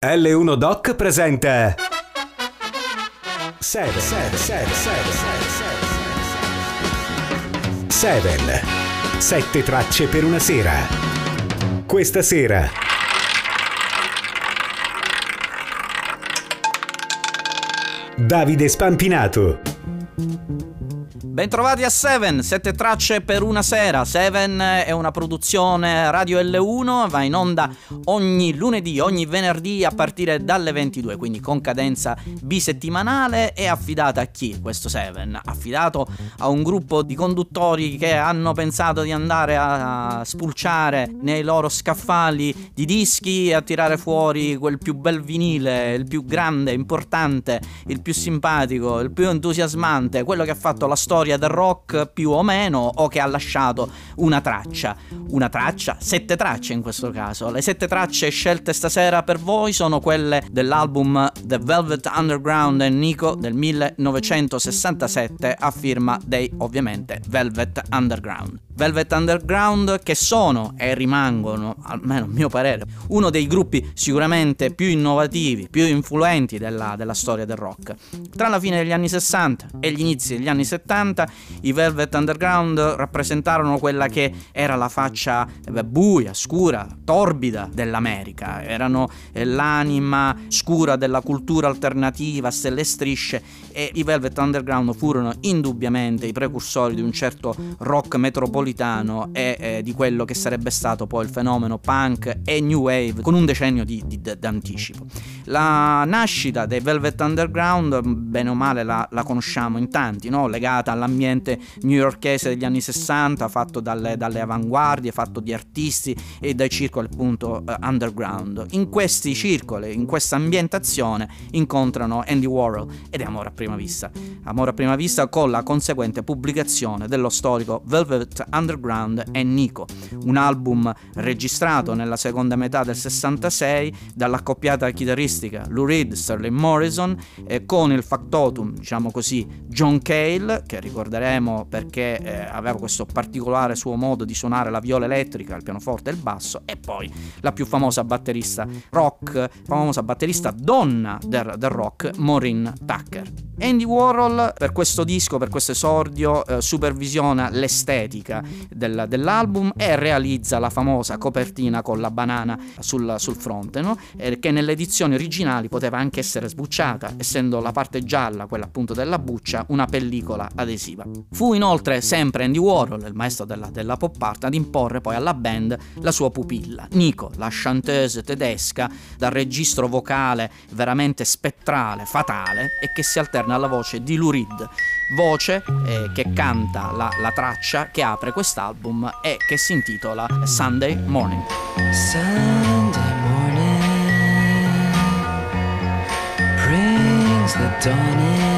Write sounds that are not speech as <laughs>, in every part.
L1 Doc presenta Seven, Seven, Seven, Seven, Seven. Sette tracce per una sera. Questa sera. Davide Spampinato. Bentrovati a Seven, sette tracce per una sera. Seven è una produzione Radio L1, va in onda ogni lunedì, ogni venerdì a partire dalle 22, quindi con cadenza bisettimanale. È affidata a chi questo Seven? Affidato a un gruppo di conduttori che hanno pensato di andare a spulciare nei loro scaffali di dischi e a tirare fuori quel più bel vinile, il più grande, importante, il più simpatico, il più entusiasmante, quello che ha fatto la storia storia del rock più o meno o che ha lasciato una traccia. Una traccia, sette tracce in questo caso. Le sette tracce scelte stasera per voi sono quelle dell'album The Velvet Underground e Nico del 1967 a firma dei ovviamente Velvet Underground. Velvet Underground che sono e rimangono, almeno a mio parere, uno dei gruppi sicuramente più innovativi, più influenti della, della storia del rock. Tra la fine degli anni 60 e gli inizi degli anni 70 i Velvet Underground rappresentarono quella che era la faccia eh, buia, scura, torbida dell'America, erano eh, l'anima scura della cultura alternativa, stelle strisce e i Velvet Underground furono indubbiamente i precursori di un certo rock metropolitano e eh, di quello che sarebbe stato poi il fenomeno punk e new wave con un decennio di, di, di anticipo. La nascita dei Velvet Underground, bene o male, la, la conosciamo in tanti, no? legata all'ambiente newyorkese degli anni 60, fatto dalle, dalle avanguardie, fatto di artisti e dai circoli appunto uh, underground. In questi circoli, in questa ambientazione, incontrano Andy Warhol ed è Amore a prima vista. Amore a prima vista con la conseguente pubblicazione dello storico Velvet Underground e Nico, un album registrato nella seconda metà del 66 dall'accoppiata chitarristica Lou Reed, Sterling Morrison e con il factotum, diciamo così, John Cale, che ricorderemo perché eh, aveva questo particolare suo modo di suonare la viola elettrica, il pianoforte e il basso, e poi la più famosa batterista rock, famosa batterista donna del, del rock, Maureen Tucker. Andy Warhol per questo disco, per questo esordio, eh, supervisiona l'estetica del, dell'album e realizza la famosa copertina con la banana sul, sul fronte, no? eh, che nelle edizioni originali poteva anche essere sbucciata, essendo la parte gialla, quella appunto della buccia, una pellicola adesiva. Fu inoltre sempre Andy Warhol, il maestro della, della pop art, ad imporre poi alla band la sua pupilla, Nico, la chanteuse tedesca dal registro vocale veramente spettrale, fatale e che si alterna alla voce di Lou Reed, voce eh, che canta la, la traccia che apre quest'album e che si intitola Sunday Morning. Sunday the dawn.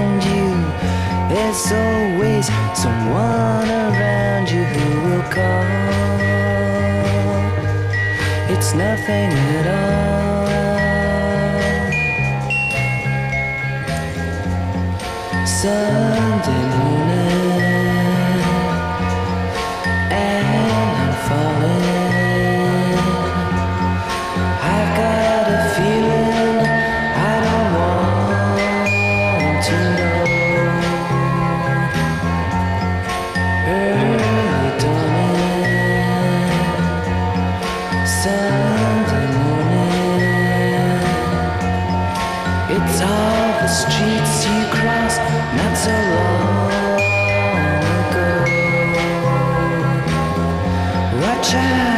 There's always someone around you who will call. It's nothing at all. Sunday morning Sunday morning. It's all the streets you cross not so long ago. Watch out,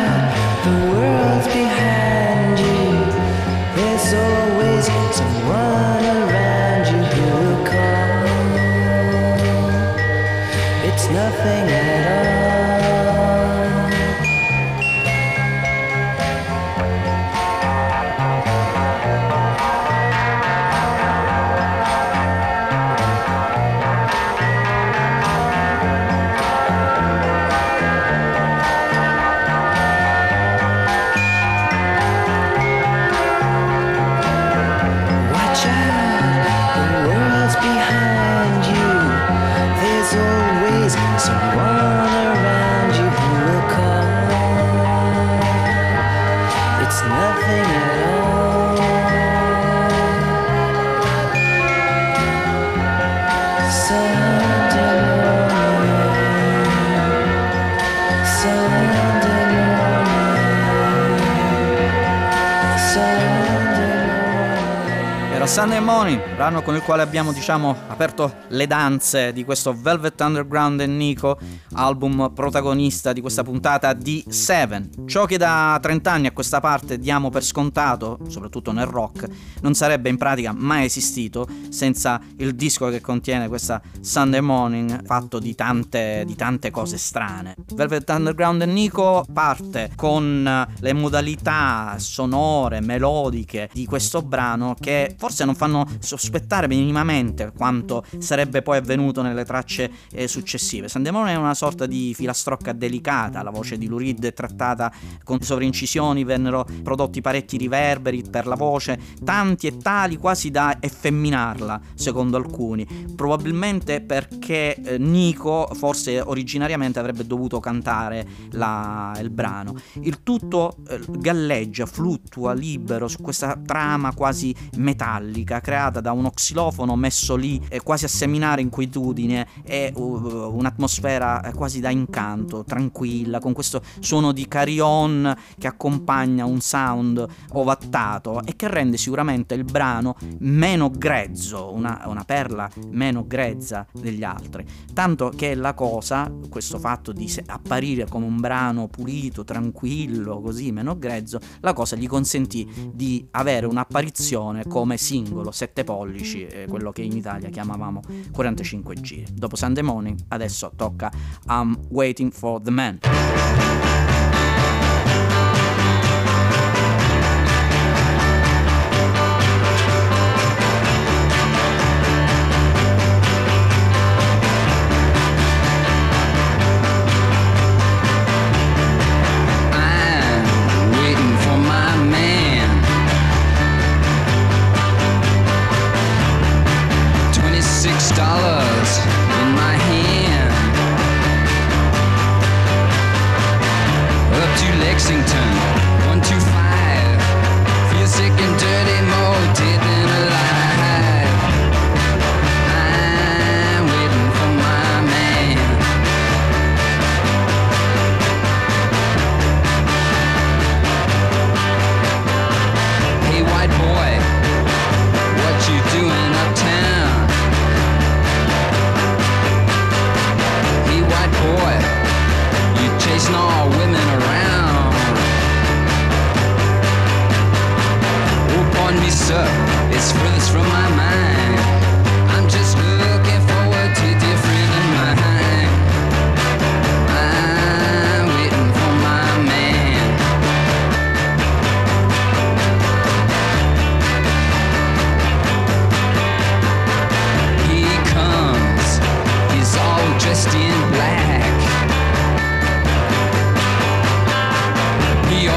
Sunday Morning, brano con il quale abbiamo, diciamo, aperto le danze di questo Velvet Underground e Nico, album protagonista di questa puntata di Seven. Ciò che da 30 anni a questa parte diamo per scontato, soprattutto nel rock, non sarebbe in pratica mai esistito senza il disco che contiene questa Sunday Morning, fatto di tante, di tante cose strane. Velvet Underground e Nico parte con le modalità sonore, melodiche di questo brano che forse non fanno sospettare minimamente quanto sarebbe poi avvenuto nelle tracce eh, successive. Sandemone è una sorta di filastrocca delicata, la voce di Lurid è trattata con sovraincisioni, vennero prodotti parecchi riverberi per la voce, tanti e tali quasi da effemminarla, secondo alcuni. Probabilmente perché eh, Nico forse originariamente avrebbe dovuto cantare la, il brano. Il tutto eh, galleggia, fluttua libero su questa trama quasi metallica creata da uno xilofono messo lì eh, quasi a seminare inquietudine e uh, un'atmosfera eh, quasi da incanto, tranquilla, con questo suono di carillon che accompagna un sound ovattato e che rende sicuramente il brano meno grezzo, una, una perla meno grezza degli altri. Tanto che la cosa, questo fatto di apparire come un brano pulito, tranquillo, così meno grezzo, la cosa gli consentì di avere un'apparizione come singolo 7 pollici, eh, quello che in Italia chiamavamo 45 giri. Dopo Sunday Morning adesso tocca I'm Waiting for the Man.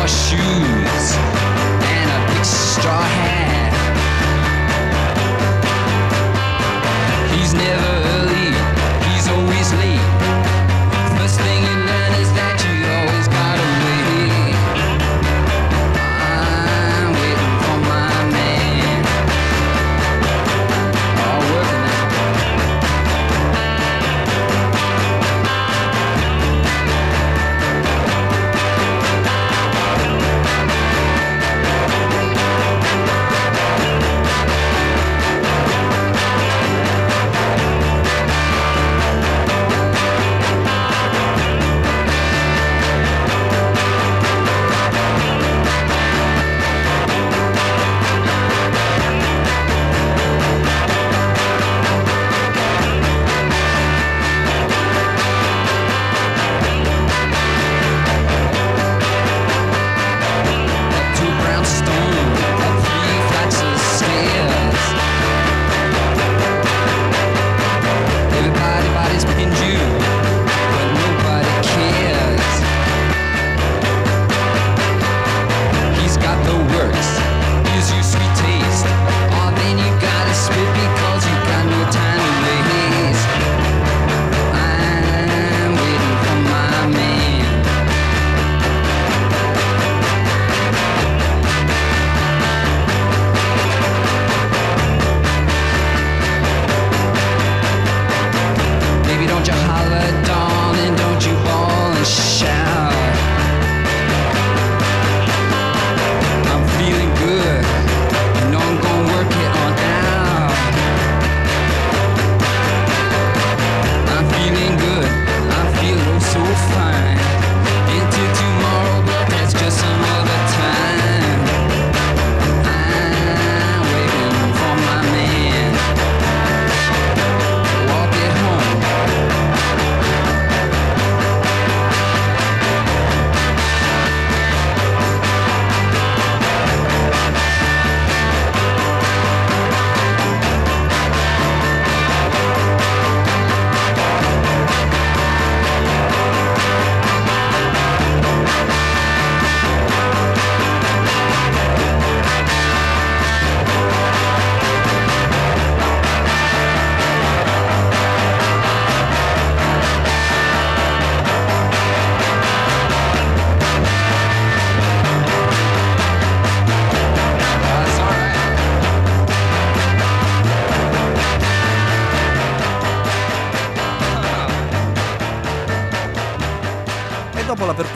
shoes.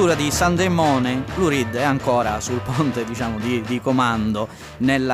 L'apertura di Sunday Morning, Lou Reed è ancora sul ponte diciamo, di, di comando nel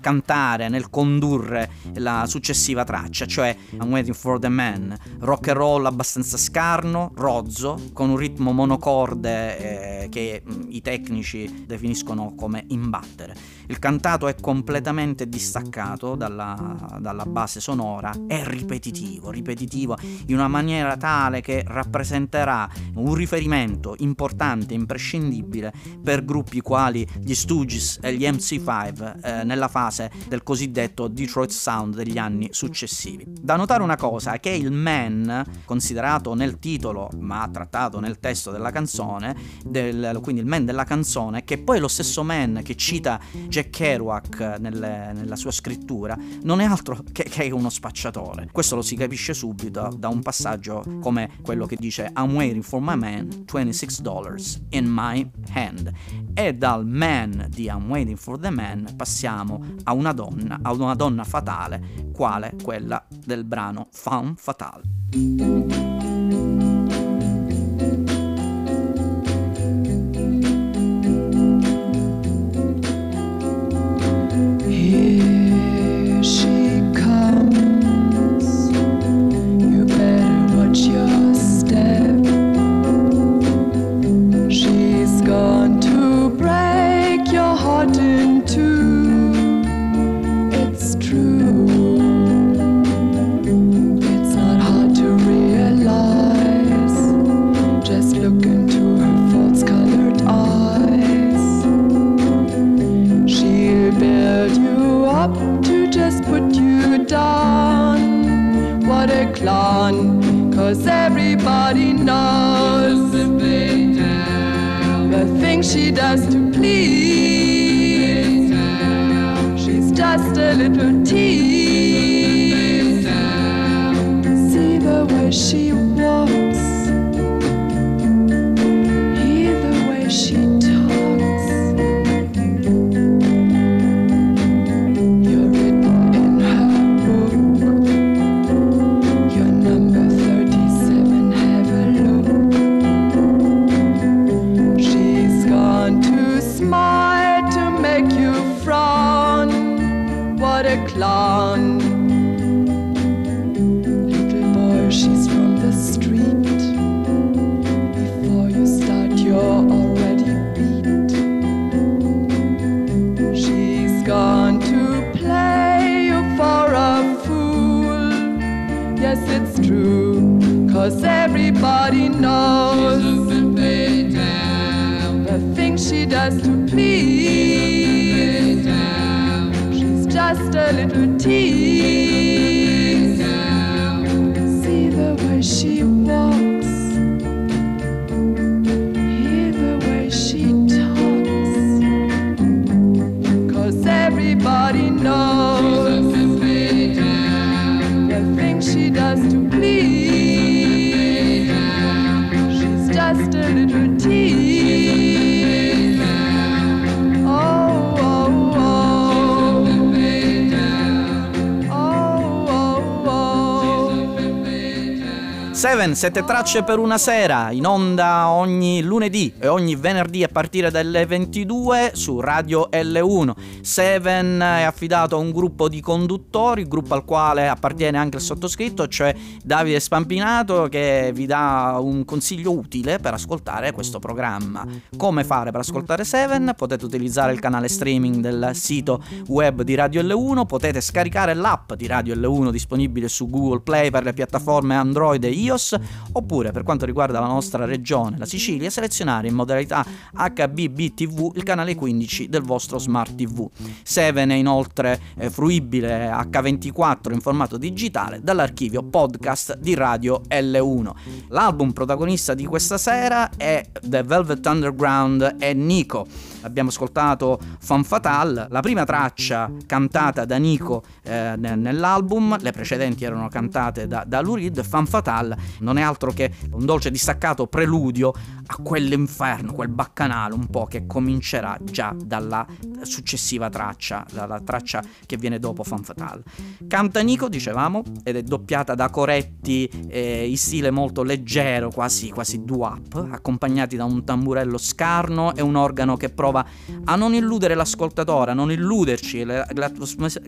cantare, nel condurre la successiva traccia, cioè I'm Waiting for the Man, rock and roll abbastanza scarno, rozzo, con un ritmo monocorde eh, che mh, i tecnici definiscono come imbattere. Il cantato è completamente distaccato dalla, dalla base sonora, è ripetitivo, ripetitivo in una maniera tale che rappresenterà un riferimento importante, imprescindibile per gruppi quali gli Stooges e gli MC5 eh, nella fase del cosiddetto Detroit Sound degli anni successivi. Da notare una cosa, che il man, considerato nel titolo ma trattato nel testo della canzone, del, quindi il man della canzone, che poi è lo stesso man che cita Jack Kerouac nelle, nella sua scrittura, non è altro che, che, uno spacciatore. Questo lo si capisce subito da un passaggio come quello che dice I'm waiting for my man, 26 dollars in my hand. E dal man di I'm waiting for the man passiamo a una donna, a una donna fatale, quale quella del brano Femme Fatale. she does to please. She's just a little tease. Seven, sette tracce per una sera, in onda ogni lunedì e ogni venerdì a partire dalle 22 su Radio L1. Seven è affidato a un gruppo di conduttori, gruppo al quale appartiene anche il sottoscritto, cioè Davide Spampinato, che vi dà un consiglio utile per ascoltare questo programma. Come fare per ascoltare Seven? Potete utilizzare il canale streaming del sito web di Radio L1, potete scaricare l'app di Radio L1 disponibile su Google Play per le piattaforme Android e iOS, oppure per quanto riguarda la nostra regione, la Sicilia, selezionare in modalità HBB TV il canale 15 del vostro smart TV. Seven è inoltre eh, fruibile H24 in formato digitale dall'archivio podcast di Radio L1. L'album protagonista di questa sera è The Velvet Underground e Nico. Abbiamo ascoltato Fan Fatal, la prima traccia cantata da Nico eh, nell'album, le precedenti erano cantate da, da Lurid. Fan Fatal non è altro che un dolce distaccato preludio a quell'inferno, quel baccanale un po' che comincerà già dalla successiva traccia, dalla traccia che viene dopo Fan Fatale. Canta Nico, dicevamo, ed è doppiata da coretti eh, in stile molto leggero, quasi, quasi doo-up, accompagnati da un tamburello scarno e un organo che prova a non illudere l'ascoltatore, a non illuderci le,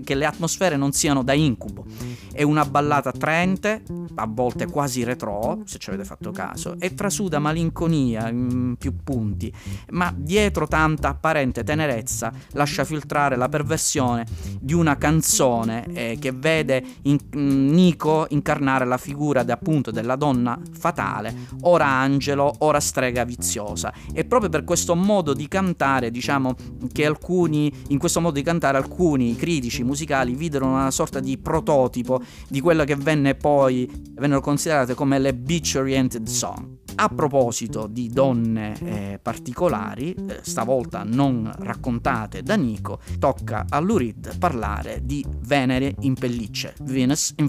che le atmosfere non siano da incubo. È una ballata attraente, a volte quasi retro, se ci avete fatto caso, e trasuda malinconia in più punti, ma dietro tanta apparente tenerezza lascia filtrare la perversione di una canzone eh, che vede in, in Nico incarnare la figura de, appunto della donna fatale, ora angelo, ora strega viziosa. E proprio per questo modo di cantare, diciamo che alcuni, in questo modo di cantare, alcuni critici musicali videro una sorta di prototipo di quella che venne poi, vennero considerate come le beach oriented song. A proposito di donne eh, particolari, eh, stavolta non raccontate da Nico, tocca a Lurid parlare di Venere in pellicce, Venus in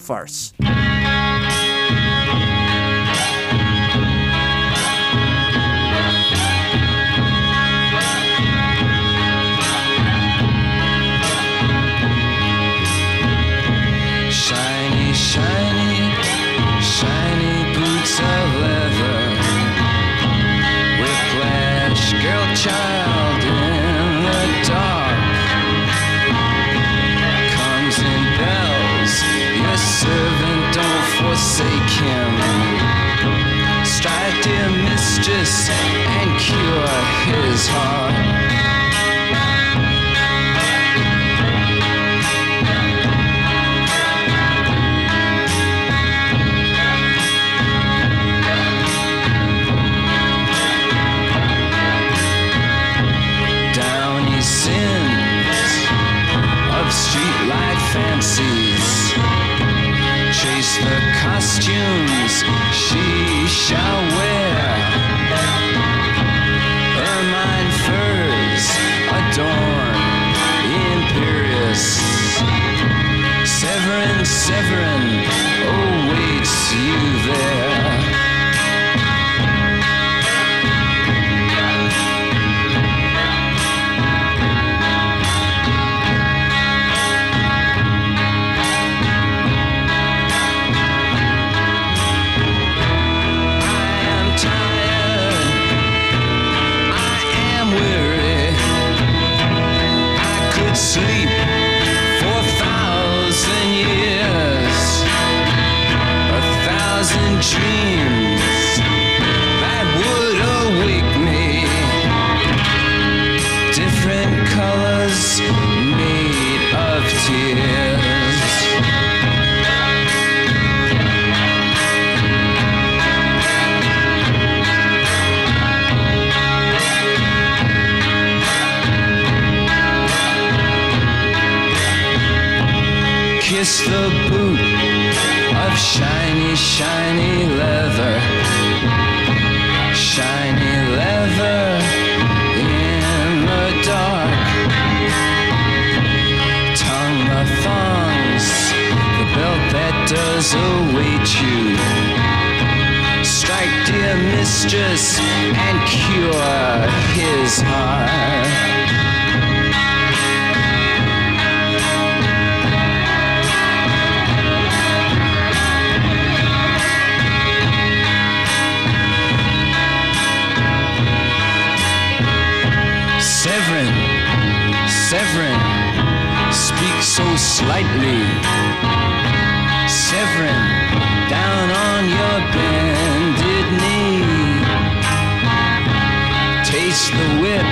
face the whip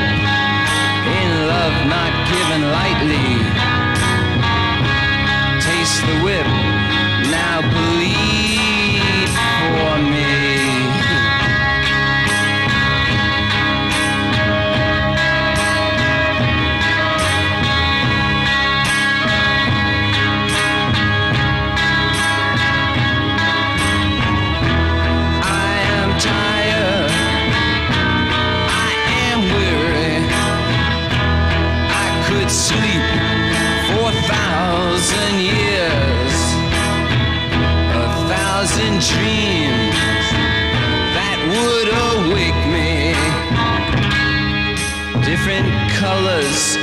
in love not given lightly. Taste the whip, now believe for me. Colors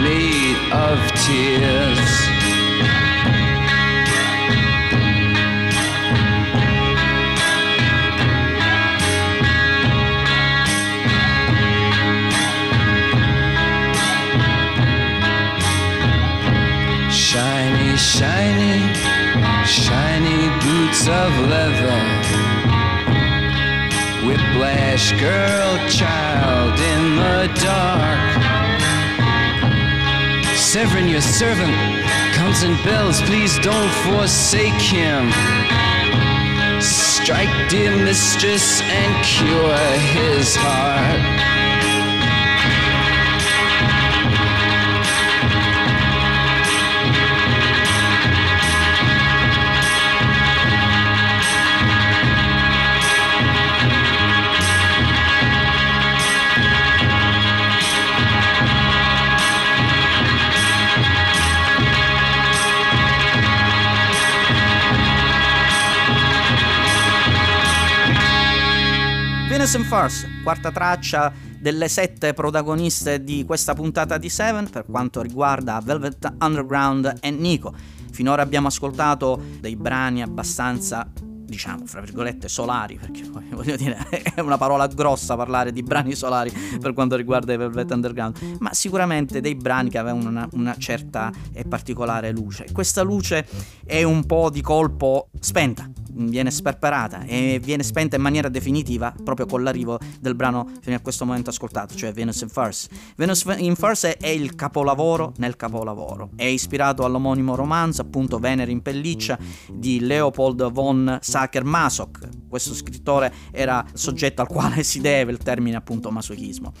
made of tears. Shiny, shiny, shiny boots of leather. Whiplash girl, child in the dark. Severin, your servant, comes and bells. Please don't forsake him. Strike, dear mistress, and cure his heart. Venus and First, quarta traccia delle sette protagoniste di questa puntata di Seven per quanto riguarda Velvet Underground e Nico. Finora abbiamo ascoltato dei brani abbastanza diciamo, fra virgolette, solari, perché poi <laughs> voglio dire, è una parola grossa parlare di brani solari per quanto riguarda i Velvet Underground, ma sicuramente dei brani che avevano una, una certa e particolare luce. Questa luce è un po' di colpo spenta, viene sperperata e viene spenta in maniera definitiva proprio con l'arrivo del brano fino a questo momento ascoltato, cioè Venus in First. Venus in First è il capolavoro nel capolavoro, è ispirato all'omonimo romanzo, appunto Venere in pelliccia, di Leopold von Sacher-Masoch. Questo scrittore era soggetto al quale si deve il termine appunto masochismo.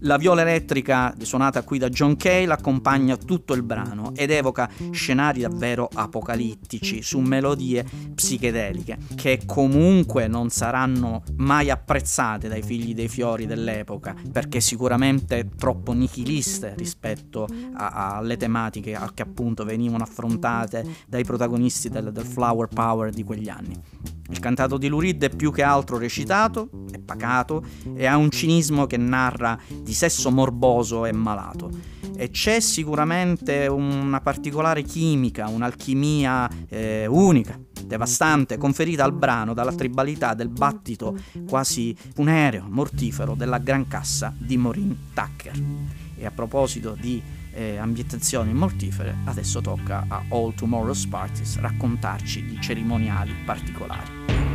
La viola elettrica suonata qui da John Cale accompagna tutto il brano ed evoca scenari davvero apocalittici su melodie psichedeliche che comunque non saranno mai apprezzate dai figli dei fiori dell'epoca perché sicuramente troppo nichiliste rispetto a, alle tematiche che appunto venivano affrontate dai protagonisti del, del flower power di quegli anni. Il cantato di Lurid è più che altro recitato, è pacato e ha un cinismo che narra di sesso morboso e malato. E c'è sicuramente una particolare chimica, un'alchimia eh, unica, devastante, conferita al brano dalla tribalità del battito quasi funereo, mortifero della gran cassa di Maureen Tucker. E a proposito di eh, ambientazioni mortifere, adesso tocca a All Tomorrow's Parties raccontarci di cerimoniali particolari.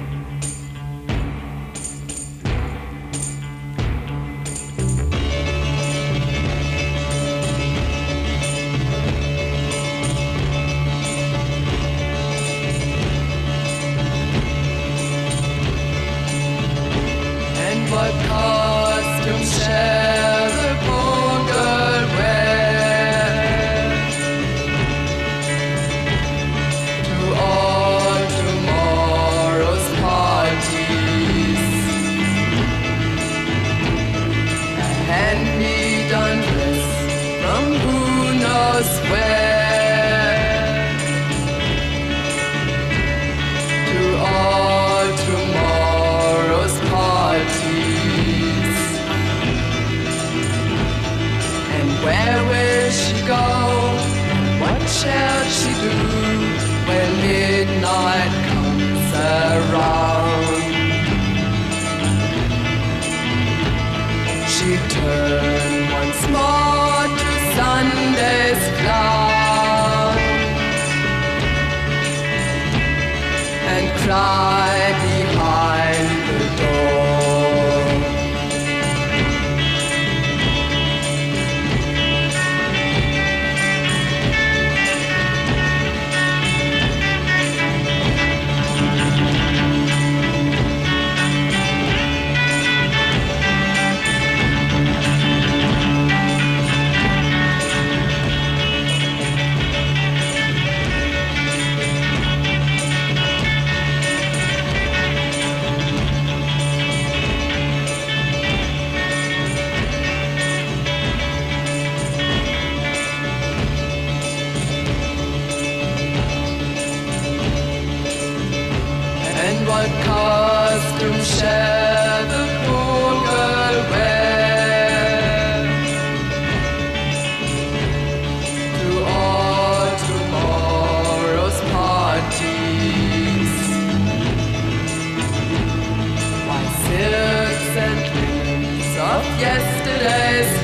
yesterday's.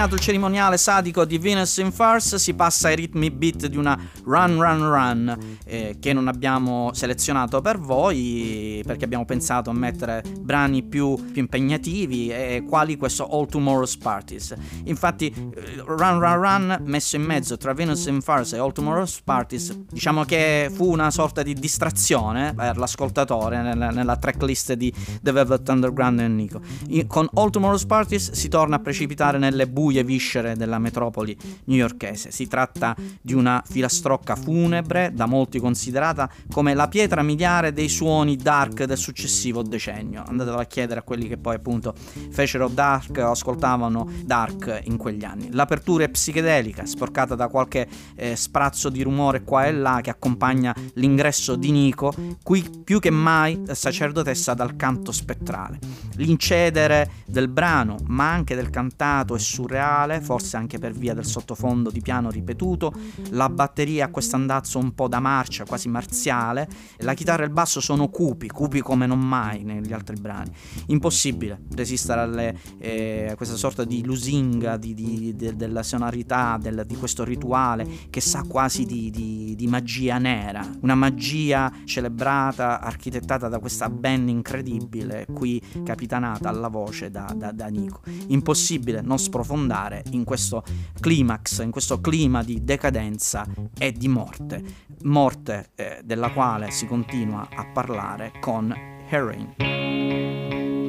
Terminato il cerimoniale sadico di Venus in Farce, si passa ai ritmi beat di una Run Run Run eh, che non abbiamo selezionato per voi perché abbiamo pensato a mettere brani più, più impegnativi e quali questo All Tomorrow's Parties. Infatti, eh, Run Run Run messo in mezzo tra Venus in Farce e All Tomorrow's Parties, diciamo che fu una sorta di distrazione per l'ascoltatore nella, nella tracklist di The Velvet Underground e Nico. I- con All Tomorrow's Parties si torna a precipitare nelle buie viscere della metropoli newyorkese. Si tratta di una filastrocca funebre, da molti considerata come la pietra miliare dei suoni dark del successivo decennio. Andatelo a chiedere a quelli che poi appunto fecero dark o ascoltavano dark in quegli anni. L'apertura è psichedelica, sporcata da qualche eh, sprazzo di rumore qua e là che accompagna l'ingresso di Nico, qui più che mai sacerdotessa dal canto spettrale. L'incedere del brano, ma anche del cantato, è surreale, forse anche per via del sottofondo di piano ripetuto, la batteria ha questo andazzo un po' da marcia, quasi marziale, la chitarra e il basso sono cupi, cupi come non mai negli altri brani. Impossibile resistere alle, eh, a questa sorta di lusinga di, di- de- della sonorità, del- di questo rituale che sa quasi di, di- di magia nera, una magia celebrata, architettata da questa band incredibile, qui capitanata alla voce da, da- da Nico. Impossibile non sprofondare in questo climax, in questo clima di decadenza e di morte, morte eh, della quale si continua a parlare con Heroin.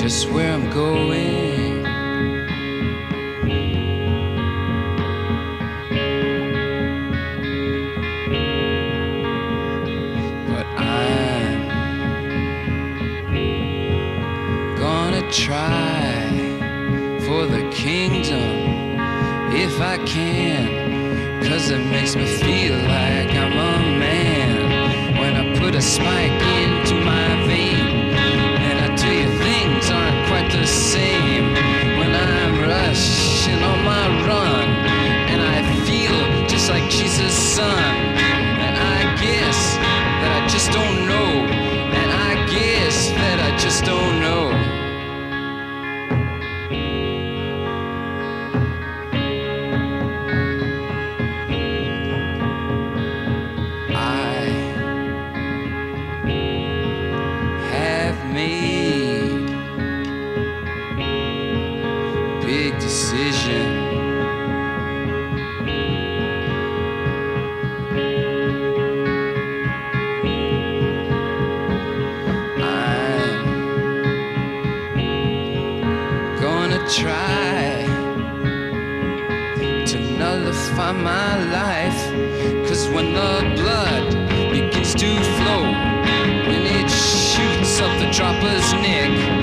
Just where I'm going. But I'm gonna try for the kingdom if I can. Cause it makes me feel like I'm a man when I put a spike into the same when I'm rushing on my run. And I feel just like Jesus' son. And I guess that I just don't when the blood begins to flow, when it shoots up the dropper's neck.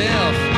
myself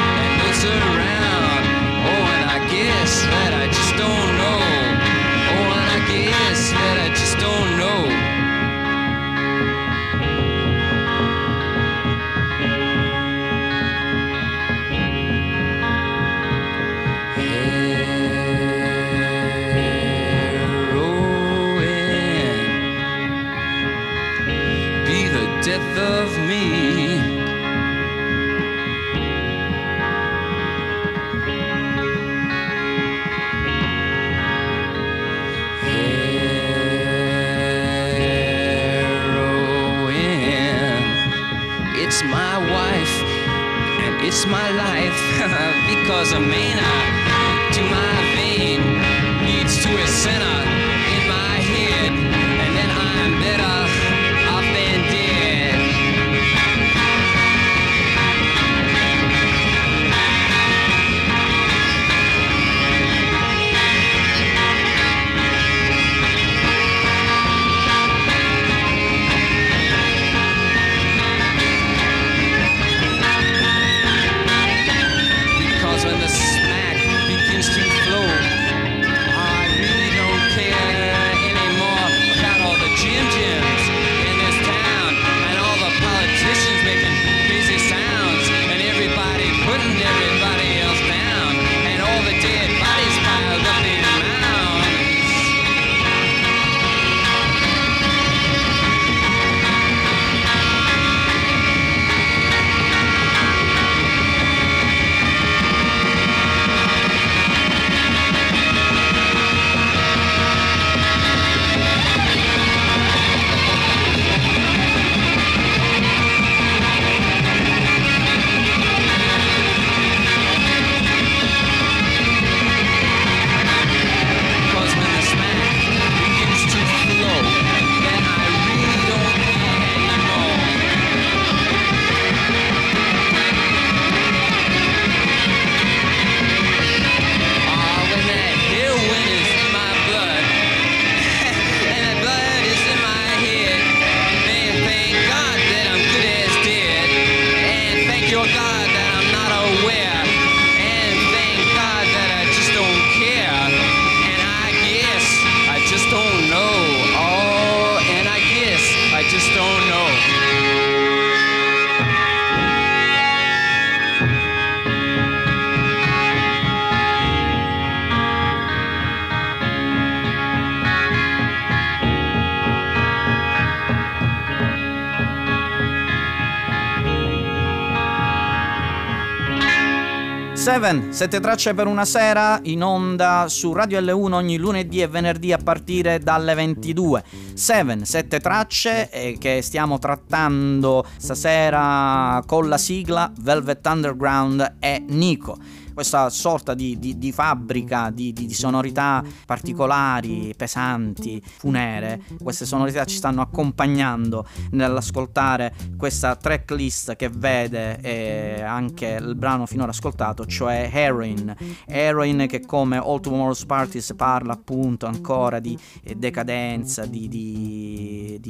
Seven, sette tracce per una sera in onda su Radio L1 ogni lunedì e venerdì a partire dalle 22. Seven, sette tracce eh, che stiamo trattando stasera con la sigla Velvet Underground e Nico questa sorta di, di, di fabbrica di, di, sonorità particolari, pesanti, funere. Queste sonorità ci stanno accompagnando nell'ascoltare questa tracklist che vede eh, anche il brano finora ascoltato, cioè Heroin. Heroin che come All Tomorrow's Parties parla appunto ancora di eh, decadenza, di,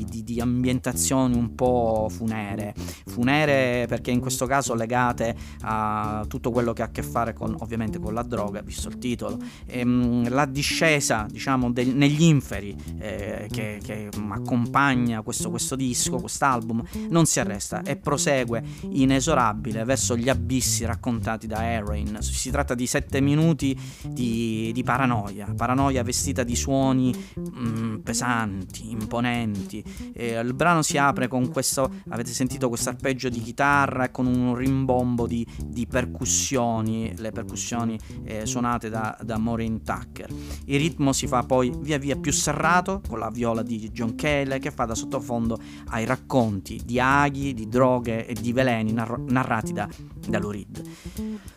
ambientazioni un po' funere. Funere perché in questo caso legate a tutto quello che ha a che fare con, ovviamente con la droga, visto il titolo, e, ehm, la discesa diciamo del, negli inferi eh, che, che, accompagna questo, questo disco, quest'album, non si arresta e prosegue inesorabile verso gli abissi raccontati da Heroin. Si tratta di sette minuti di, di paranoia, paranoia vestita di suoni mh, mm, pesanti, imponenti. E il brano si apre con questo, avete sentito questo arpeggio di chitarra e con un rimbombo di, di percussioni, le percussioni eh, suonate da, da Maureen Tucker. Il ritmo si fa poi via via più serrato con la viola di John Cale che fa da sottofondo ai racconti di aghi, di droghe e di veleni narr- narrati da, da Lou Reed.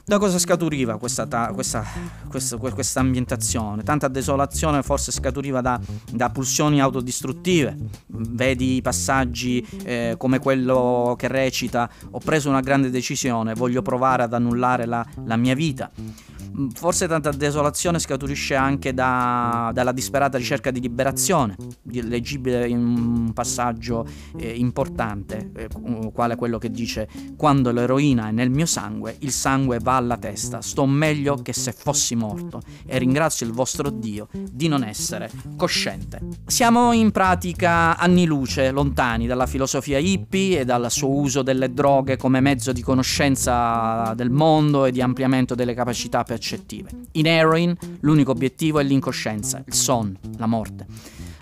Da cosa scaturiva questa, ta- questa, questa, questa, ambientazione? Tanta desolazione forse scaturiva da, da pulsioni autodistruttive. Vedi i passaggi eh, come quello che recita ho preso una grande decisione, voglio provare ad annullare la, la mia vita. Mm, forse tanta desolazione scaturisce anche da, dalla disperata ricerca di liberazione, leggibile in un passaggio eh, importante, eh, quale quello che dice quando l'eroina è nel mio sangue, il sangue va alla testa, sto meglio che se fossi morto e ringrazio il vostro Dio di non essere cosciente. Siamo in pratica anni luce, lontani dalla filosofia hippie e dal suo uso delle droghe come mezzo di conoscenza del mondo e di ampliamento delle capacità per percettive. In Heroin l'unico obiettivo è l'incoscienza, il son, la morte.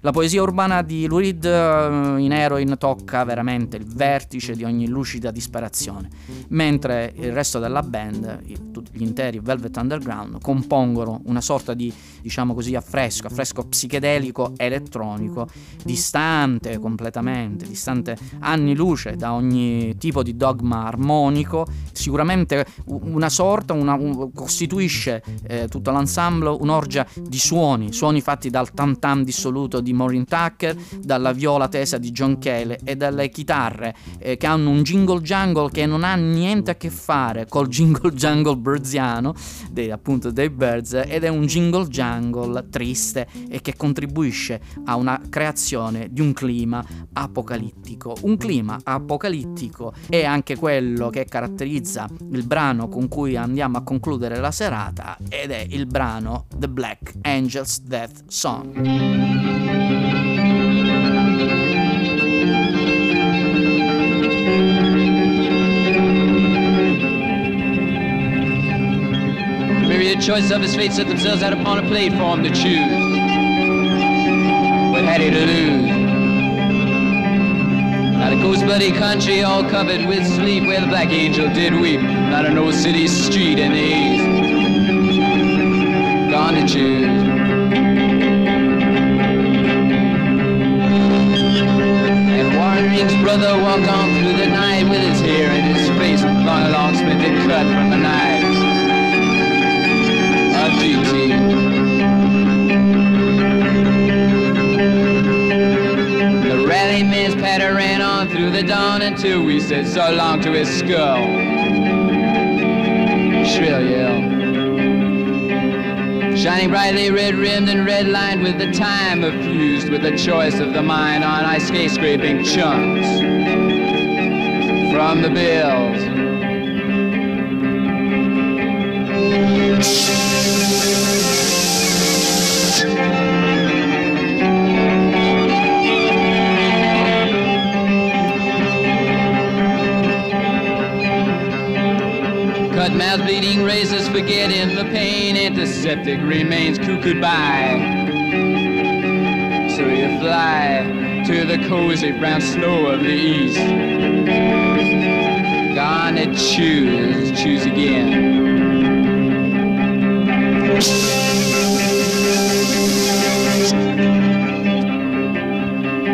La poesia urbana di Lou Reed eh, in Heroin tocca veramente il vertice di ogni lucida disperazione, mentre il resto della band, gli interi Velvet Underground, compongono una sorta di, diciamo così, affresco, affresco psichedelico elettronico, distante completamente, distante anni luce da ogni tipo di dogma armonico, sicuramente una sorta, una, un, costituisce eh, tutto l'ensemble un'orgia di suoni, suoni fatti dal tam tam dissoluto di Maureen Tucker, dalla viola tesa di John Cale e dalle chitarre eh, che hanno un jingle jungle che non ha niente a che fare col <laughs> jingle jungle birdziano, dei, appunto dei Birds, ed è un jingle jungle triste e che contribuisce a una creazione di un clima apocalittico. Un clima apocalittico è anche quello che caratterizza il brano con cui andiamo a concludere la serata ed è il brano The Black Angels Death Song. The choice of his fate set themselves out upon a plate for him to choose. What had he to lose? Not a ghost bloody country all covered with sleep where the black angel did weep. Not an old city street in the east. Gone to choose. Warring's brother walked on through the night with his hair in his face, long, long spent cut from a knife. The rally men's patter ran on through the dawn until we said so long to his skull. Shrill yell. Shining brightly red-rimmed and red-lined with the time effused with the choice of the mind on ice skate-scraping chunks from the bills. Antiseptic remains cuckooed by so you fly to the cozy brown snow of the east. Gonna choose, choose again.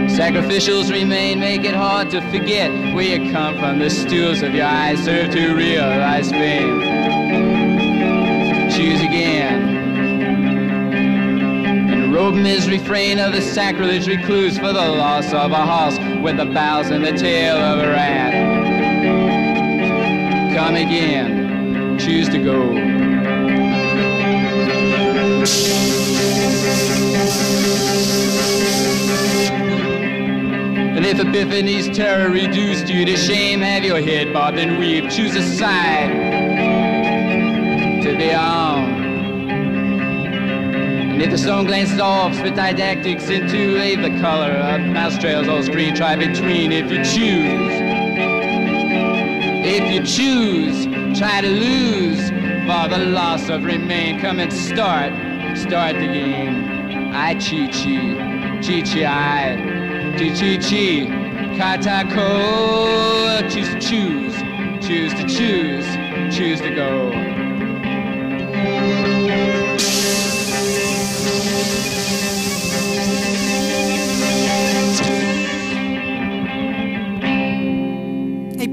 Sacrificials remain, make it hard to forget where you come from. The stools of your eyes serve to realize fame. Choose again. Robe his refrain of the sacrilege recluse for the loss of a horse with the bows and the tail of a rat. Come again. Choose to go. And if Epiphany's terror reduced you to shame, have your head bobbed and weave. Choose a side to be on. If the stone glances off, spit didactics into leave the color of mouse trails on screen. Try between if you choose. If you choose, try to lose for the loss of remain. Come and start, start the game. I cheat, cheat, cheat, cheat, I. Chi chi chi, katako, choose to choose, choose to choose, choose to go.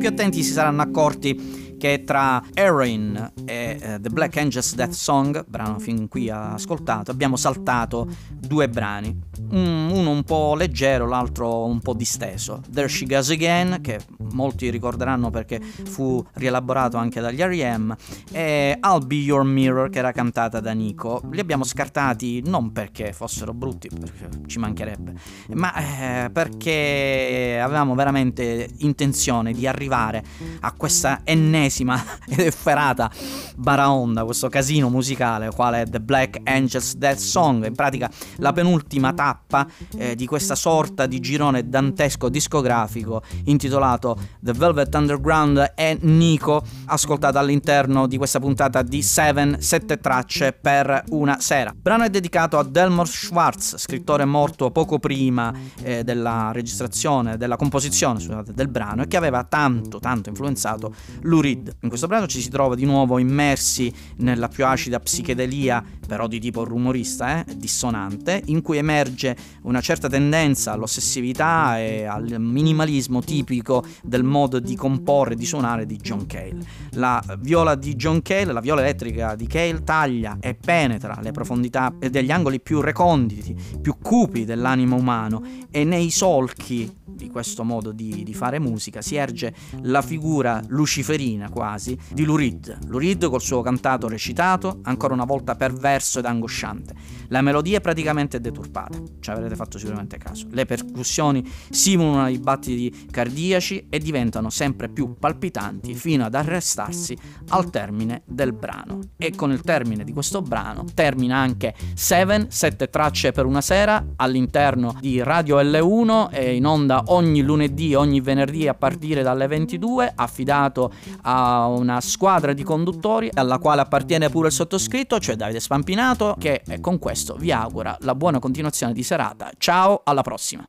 Più attenti si saranno accorti che tra Erin e uh, The Black Angels Death Song, brano fin qui ascoltato, abbiamo saltato due brani un, uno un po' leggero, l'altro un po' disteso. There She Goes Again, che molti ricorderanno perché fu rielaborato anche dagli R.E.M., e I'll Be Your Mirror, che era cantata da Nico. Li abbiamo scartati non perché fossero brutti, perché ci mancherebbe, ma eh, perché avevamo veramente intenzione di arrivare a questa ennesima <laughs> ed efferata baraonda, questo casino musicale, quale è The Black Angels Death Song, in pratica la penultima tappa eh, di questa sorta di girone dantesco discografico intitolato The Velvet Underground e Nico, ascoltato all'interno di questa puntata di 7, 7 tracce per una sera. Il brano è dedicato a Delmore Schwartz, scrittore morto poco prima eh, della registrazione, della composizione scusate, del brano e che aveva tanto, tanto influenzato Lou. In questo brano ci si trova di nuovo immersi nella più acida psichedelia, però di tipo rumorista, eh, dissonante, in cui emerge una certa tendenza all'ossessività e al minimalismo tipico del modo di comporre e di suonare di John Cale. La viola di John Cale, la viola elettrica di Cale taglia e penetra le profondità degli angoli più reconditi, più cupi dell'animo umano e nei solchi di questo modo di, di, fare musica si erge la figura luciferina quasi di Lurid. Lurid col suo cantato recitato, ancora una volta perverso ed angosciante. La melodia è praticamente deturpata, ci avrete fatto sicuramente caso. Le percussioni simulano i battiti cardiaci e diventano sempre più palpitanti fino ad arrestarsi al termine del brano. E con il termine di questo brano termina anche Seven, sette tracce per una sera all'interno di Radio L1 e in onda ogni lunedì, ogni venerdì a partire dalle 22, affidato a una squadra di conduttori alla quale appartiene pure il sottoscritto, cioè Davide Spampinato, che con questo vi augura la buona continuazione di serata. Ciao, alla prossima.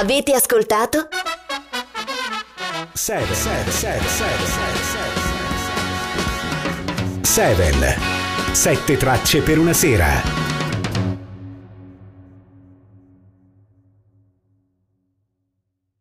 Avete ascoltato? 7 7 7 7 7 7 tracce per una sera